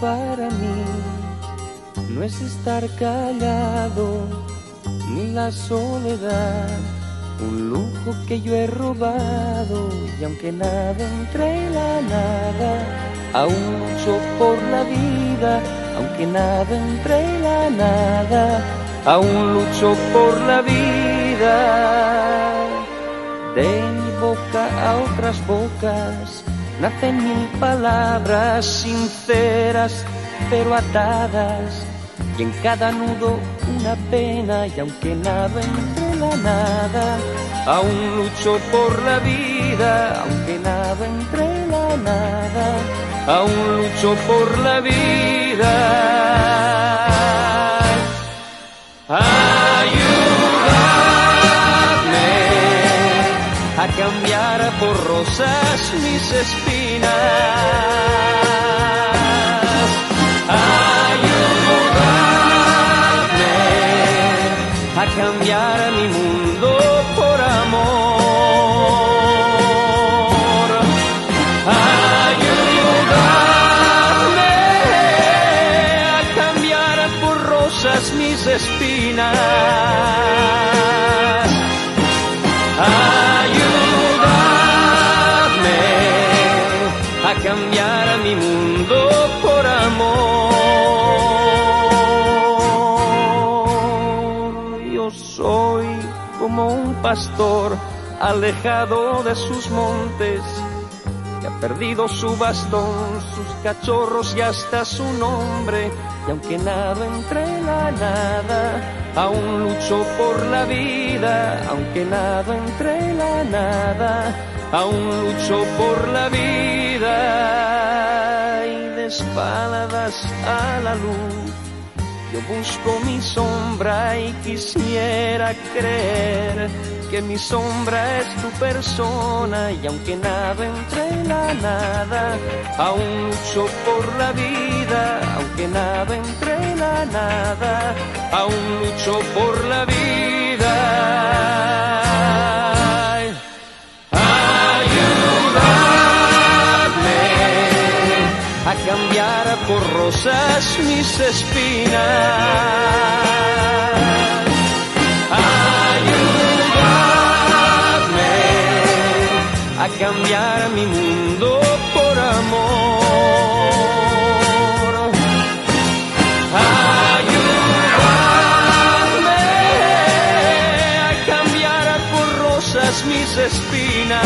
para mí. No es estar callado, ni la soledad, un lujo que yo he robado, y aunque nada entre la nada, aún lucho por la vida, aunque nada entre la nada, aún lucho por la vida. De mi boca a otras bocas nacen mil palabras sinceras pero atadas y en cada nudo una pena y aunque nada entre la nada aún lucho por la vida aunque nada entre la nada aún lucho por la vida. Ayúdame a cambiar por rosas mis espinas. Ayúdame pastor alejado de sus montes que ha perdido su bastón, sus cachorros y hasta su nombre. Y aunque nada entre la nada, aún lucho por la vida. Aunque nada entre la nada, aún lucho por la vida. Y de espaldas a la luz, yo busco mi sombra y quisiera creer que mi sombra es tu persona y aunque nada entre la nada, aún lucho por la vida, aunque nada entre la nada, aún lucho por la vida. Ayúdame a cambiar por rosas mis espinas a cambiar mi mundo por amor. Ayúdame a cambiar por rosas mis espinas.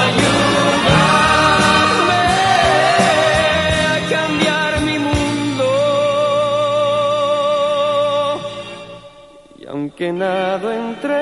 Ayúdame a cambiar mi mundo. Y aunque nado entre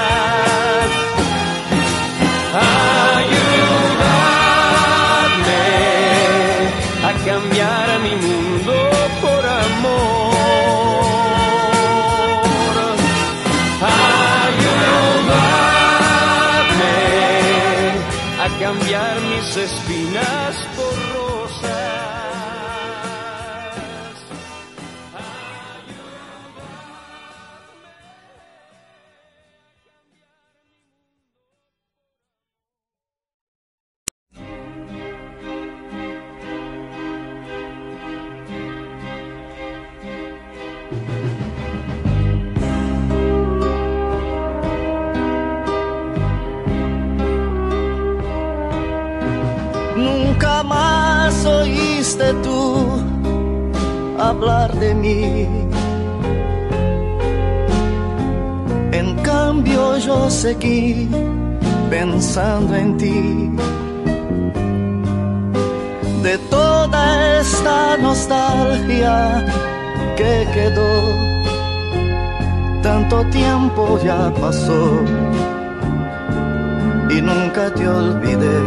y nunca te olvidé.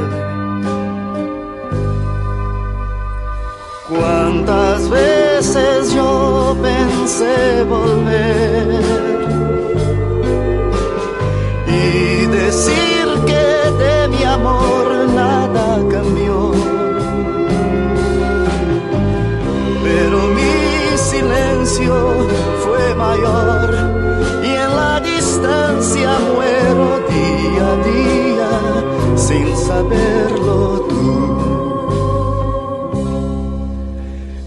Cuántas veces yo pensé volver y decir que de mi amor nada cambió. Pero mi silencio fue mayor día a día sin saberlo tú.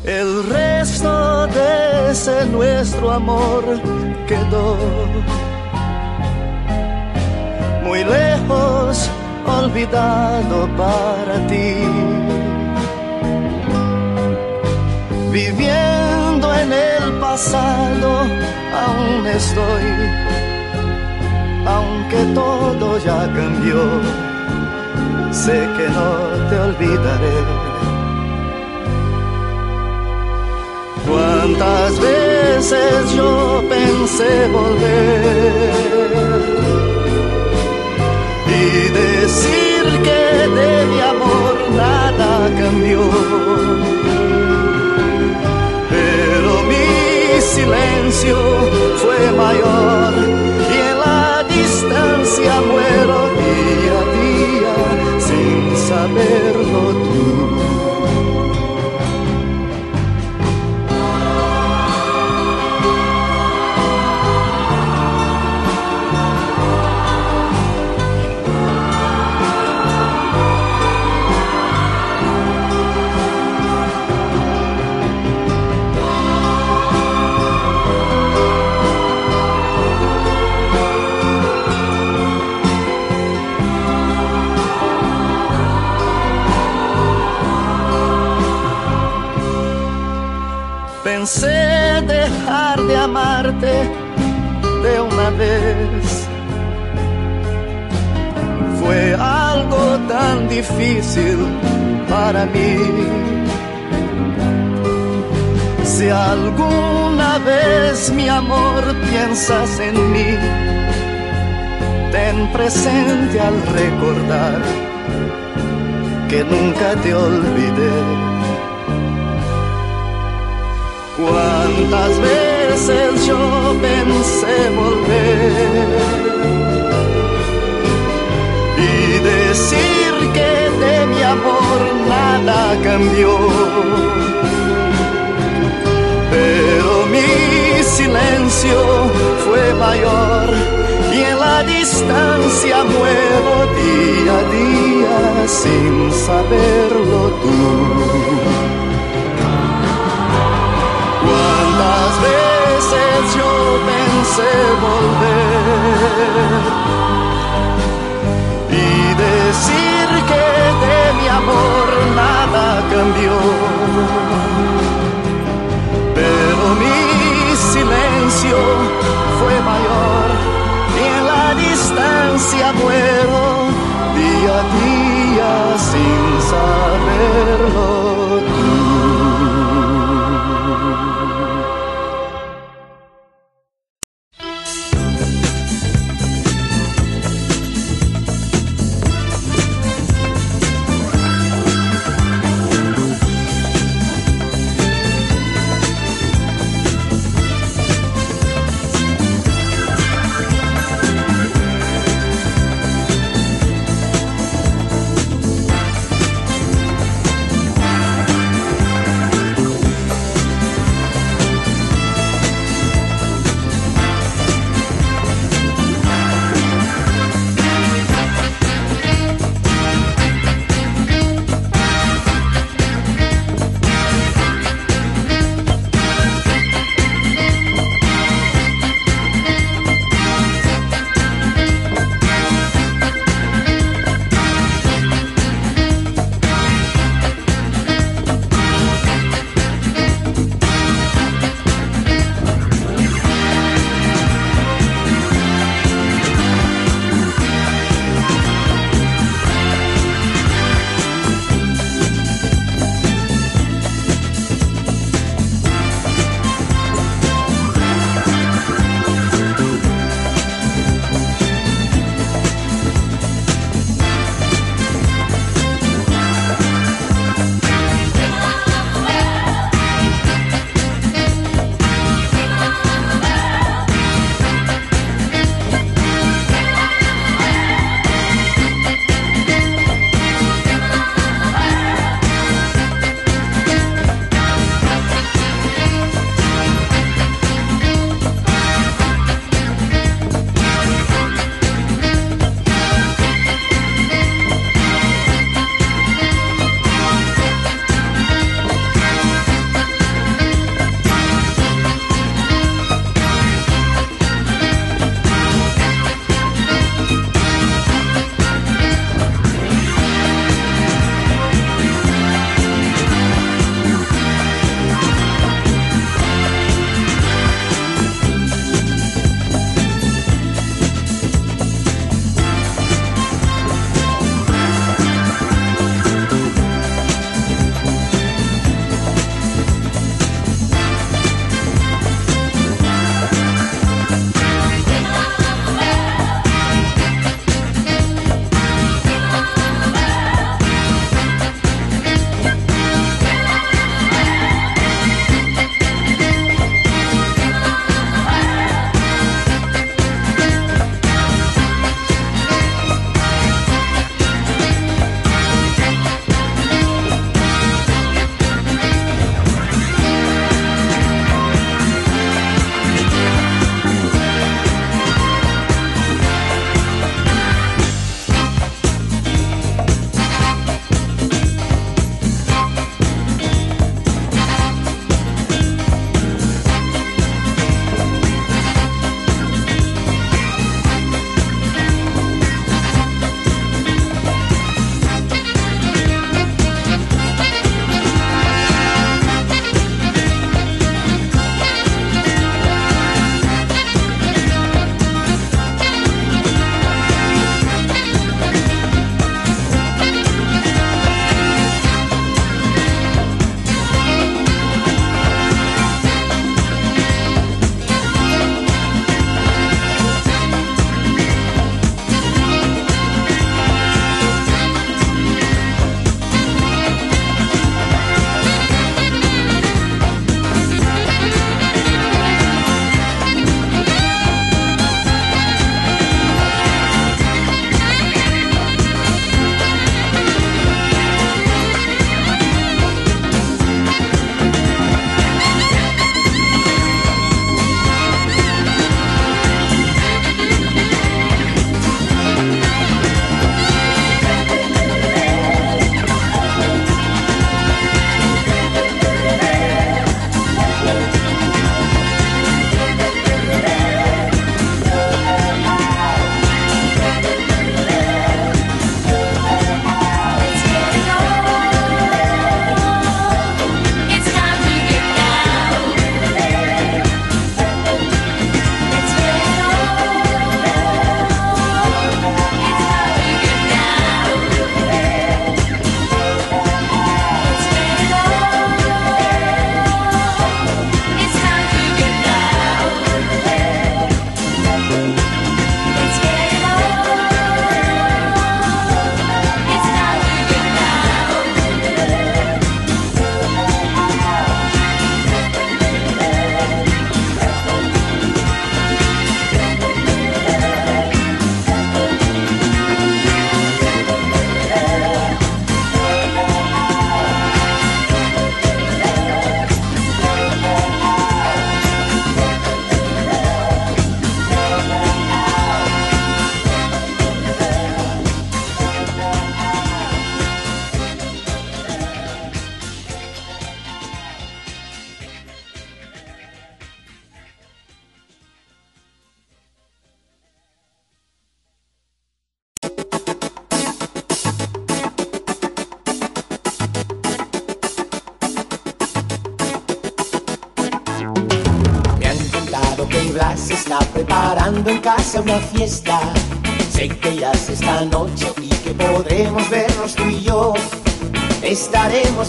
El resto de ese nuestro amor quedó muy lejos, olvidado para ti. Viviendo en el pasado, aún estoy, aunque todo ya cambió, sé que no te olvidaré. Cuántas veces yo pensé volver y decir que de mi amor nada cambió. Pero mi silencio fue mayor distancia muero día a día sin saberlo tú. Pensé dejar de amarte de una vez. Fue algo tan difícil para mí. Si alguna vez mi amor piensas en mí, ten presente al recordar que nunca te olvidé. Cuántas veces yo pensé volver y decir que de mi amor nada cambió. Pero mi silencio fue mayor y en la distancia muero día a día sin saberlo tú. Yo pensé volver y decir que de mi amor nada cambió. Pero mi silencio fue mayor y en la distancia muero día a día sin saberlo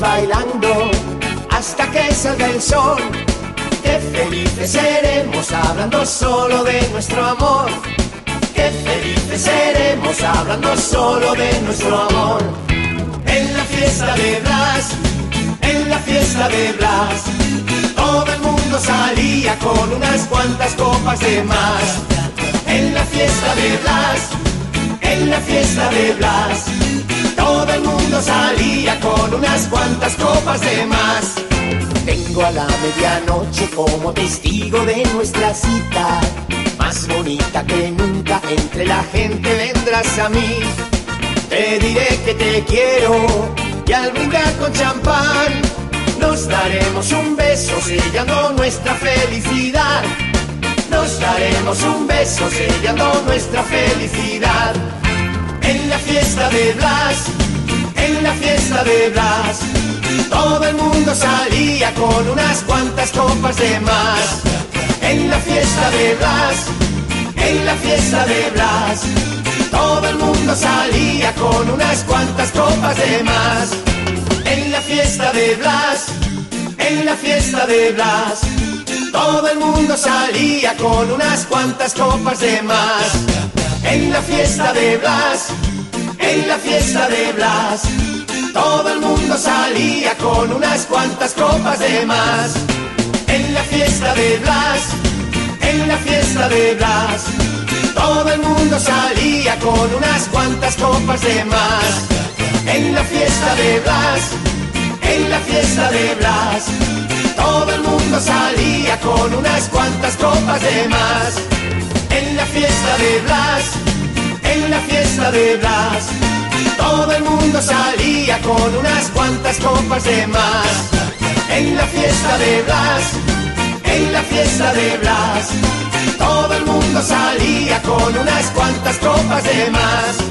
Bailando hasta que salga el sol. Qué felices seremos hablando solo de nuestro amor. Qué felices seremos hablando solo de nuestro amor. En la fiesta de Blas, en la fiesta de Blas, todo el mundo salía con unas cuantas copas de más. En la fiesta de Blas, en la fiesta de Blas, todo el mundo salía con unas cuantas copas de más. Tengo a la medianoche como testigo de nuestra cita, más bonita que nunca entre la gente vendrás a mí. Te diré que te quiero y al brindar con champán nos daremos un beso sellando nuestra felicidad. Nos daremos un beso sellando nuestra felicidad. En la fiesta de Blas, en la fiesta de Blas, todo el mundo salía con unas cuantas copas de más. En la fiesta de Blas, en la fiesta de Blas, todo el mundo salía con unas cuantas copas de más. En la fiesta de Blas, en la fiesta de Blas, todo el mundo salía con unas cuantas copas de más. En la fiesta de Blas, en la fiesta de Blas, todo el mundo salía con unas cuantas copas de más. En la fiesta de Blas, en la fiesta de Blas, todo el mundo salía con unas cuantas copas de más. En la fiesta de Blas, en la fiesta de Blas, todo el mundo salía con unas cuantas copas de más. En la fiesta de Blas, en la fiesta de Blas, todo el mundo salía con unas cuantas copas de más. En la fiesta de Blas, en la fiesta de Blas, todo el mundo salía con unas cuantas copas de más.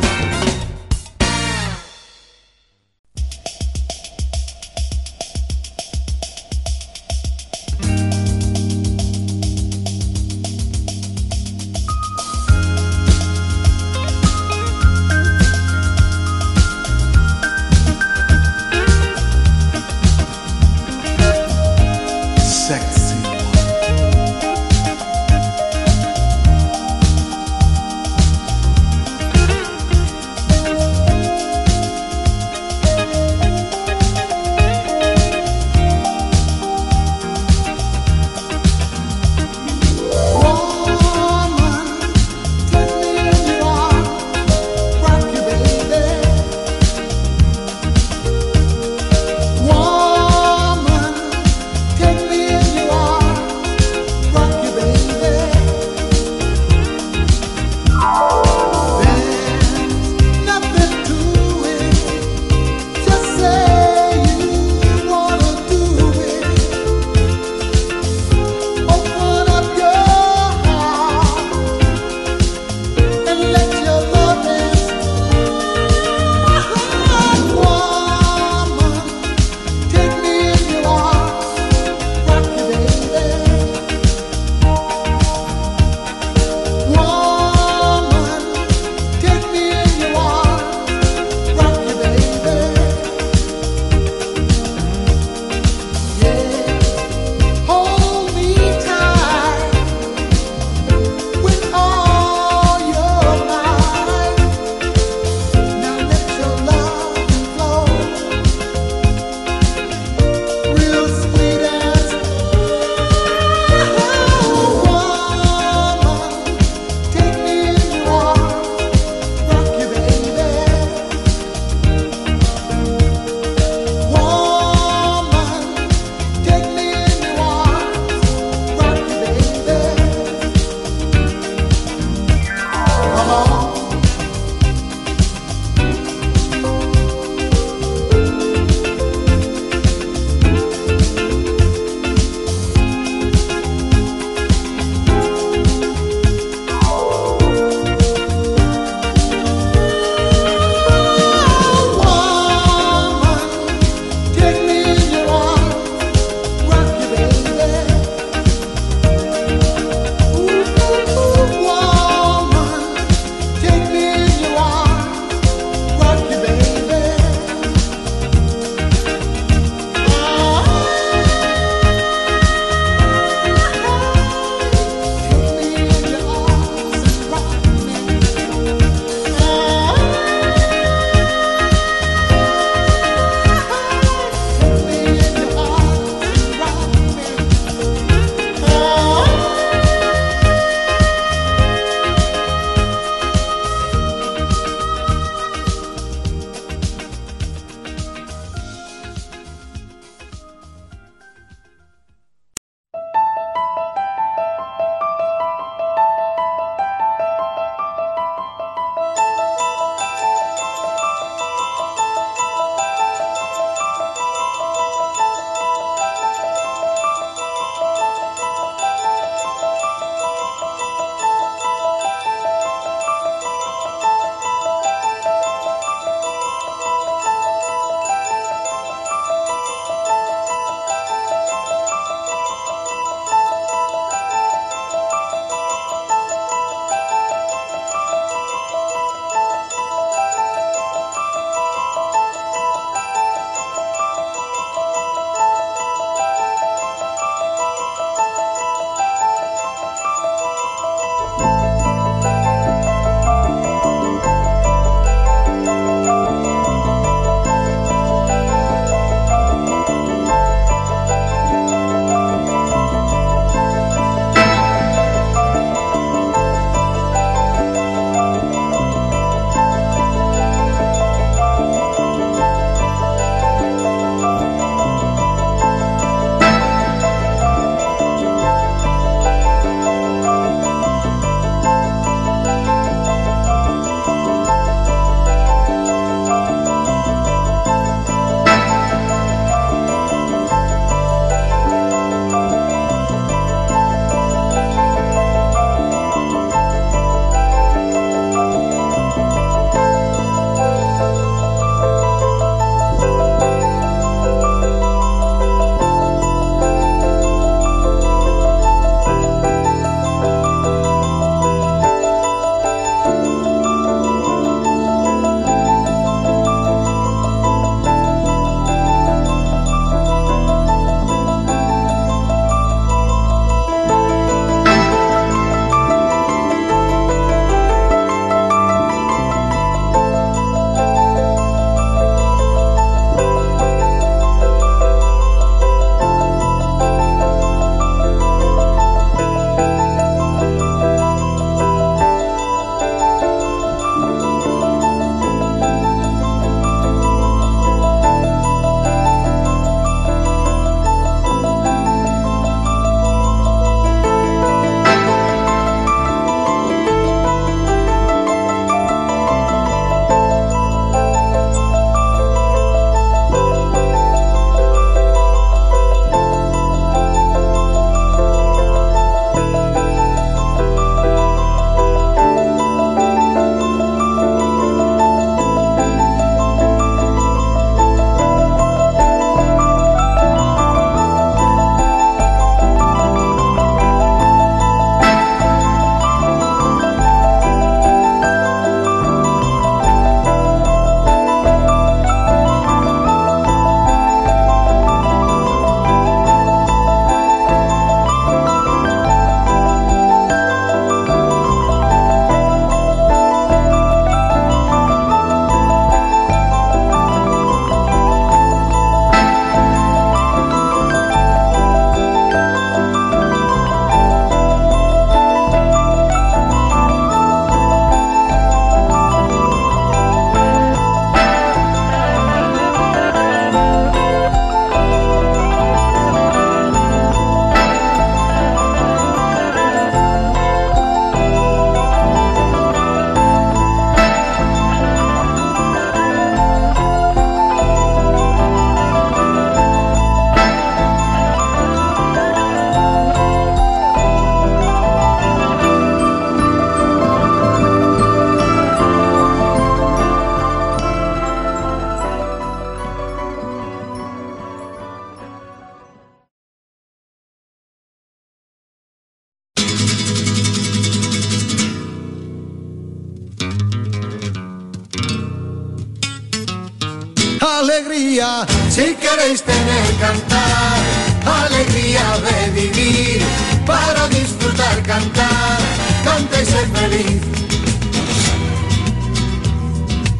Si queréis tener cantar, alegría de vivir, para disfrutar cantar, canta y ser feliz.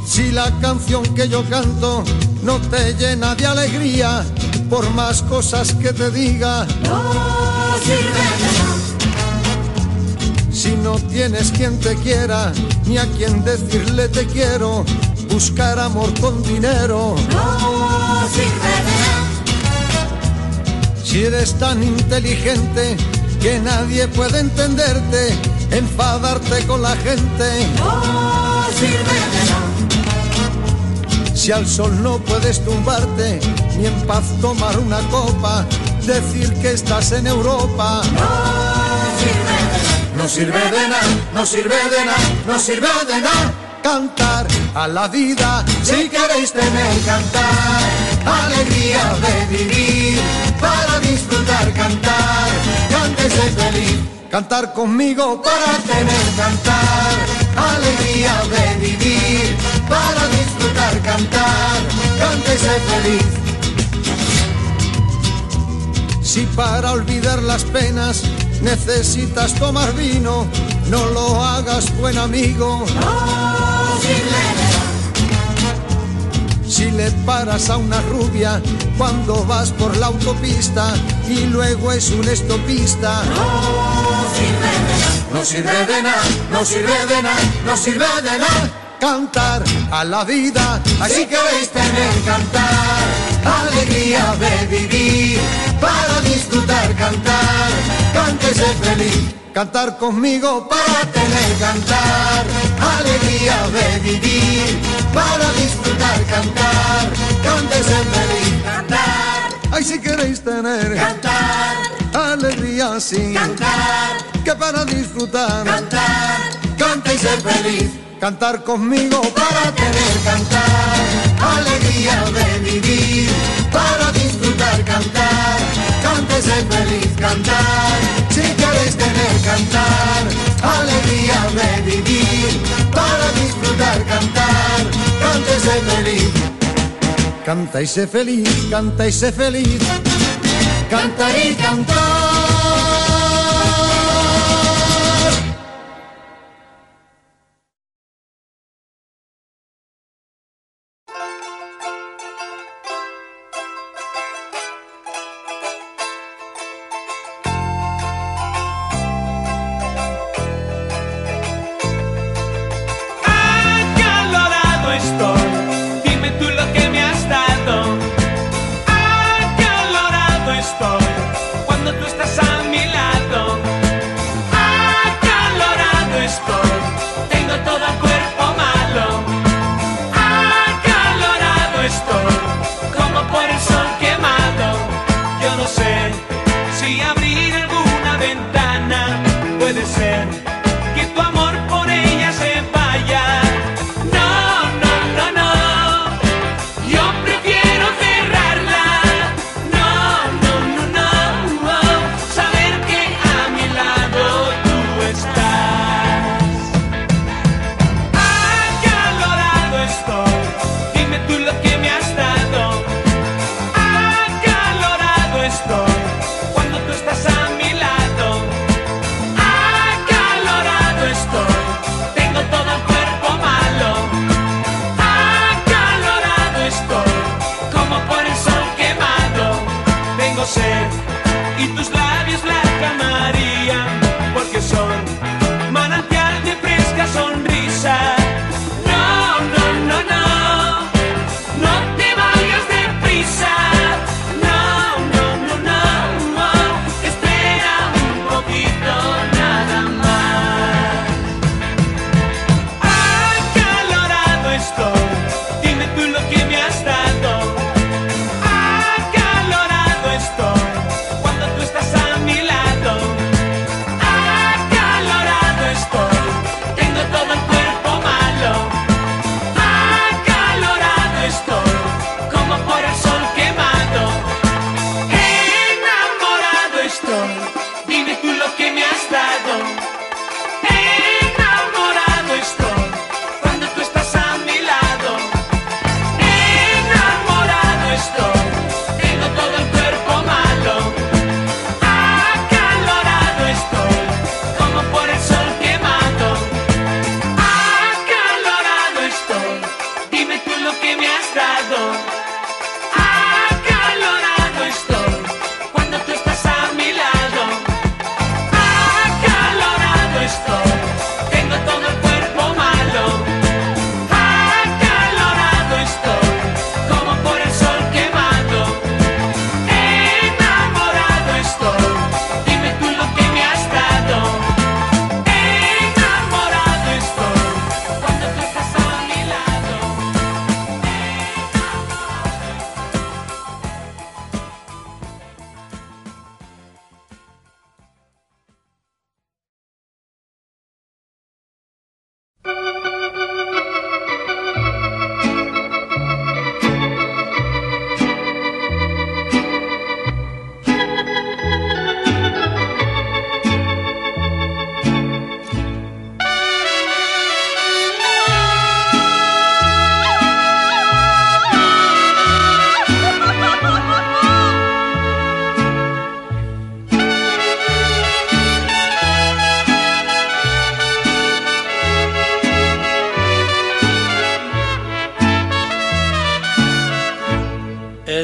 Si la canción que yo canto no te llena de alegría, por más cosas que te diga, no sirve de nada. Si no tienes quien te quiera, ni a quien decirle te quiero, buscar amor con dinero. No sirve de nada. Si eres tan inteligente que nadie puede entenderte, enfadarte con la gente. No sirve de. Si al sol no puedes tumbarte, ni en paz tomar una copa, decir que estás en Europa. No sirve de nada. No sirve de nada, no sirve de nada, Cantar a la vida, si queréis tener cantar, alegría de vivir, para disfrutar cantar, cántese feliz. Cantar conmigo para tener cantar, alegría de vivir, para disfrutar cantar, cántese feliz. Si para olvidar las penas necesitas tomar vino, no lo hagas buen amigo. No Si le paras a una rubia cuando vas por la autopista y luego es un estopista. No sirve de nada, no sirve de nada, no sirve de nada. Cantar a la vida, así queréis tener cantar. Alegría de vivir, para disfrutar cantar. Cántese feliz, cantar conmigo para tener cantar. Alegría de vivir, para disfrutar cantar. Cántese feliz, Cantar, ay si queréis tener cantar, alegría sin cantar, que para disfrutar cantar. canta y ser feliz, cantar conmigo para tener cantar, alegría de vivir, para disfrutar cantar, canta y ser feliz, cantar, si queréis tener cantar, alegría de vivir, para disfrutar cantar, canta y ser feliz, canta y sé feliz, canta y sé feliz, cantar y cantar.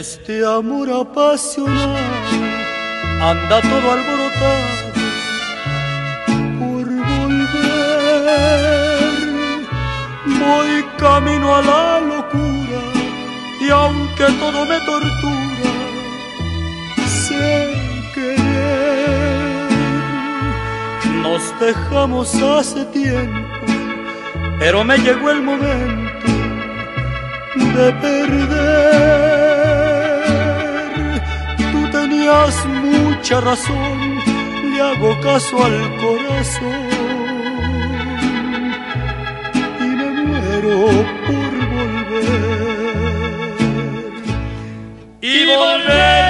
Este amor apasionado anda todo alborotado por volver. Voy camino a la locura y aunque todo me tortura, sé querer. Nos dejamos hace tiempo, pero me llegó el momento de perder. Mucha razón, le hago caso al corazón y me muero por volver. Y volver,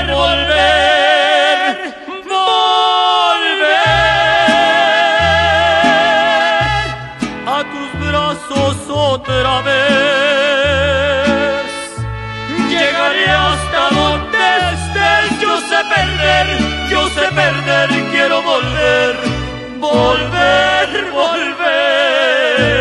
volver, volver.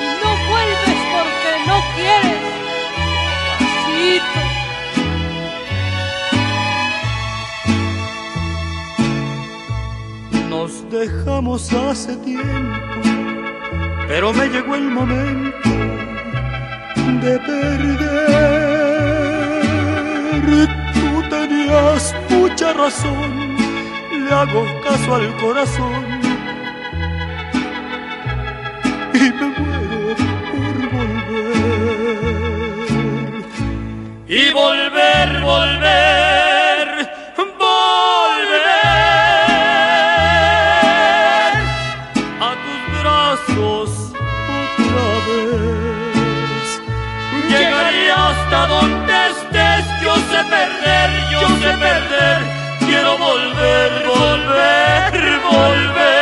Y no vuelves porque no quieres. Pasito. Nos dejamos hace tiempo, pero me llegó el momento de perder. Tú tenías mucha razón, le hago caso al corazón y me muero por volver. Y volver, volver, quiero volver, volver, volver.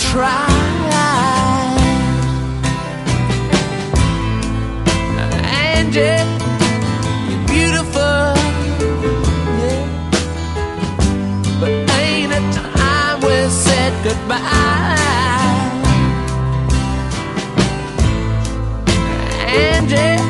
Try, And You're beautiful yeah. But ain't it time we said goodbye Angie?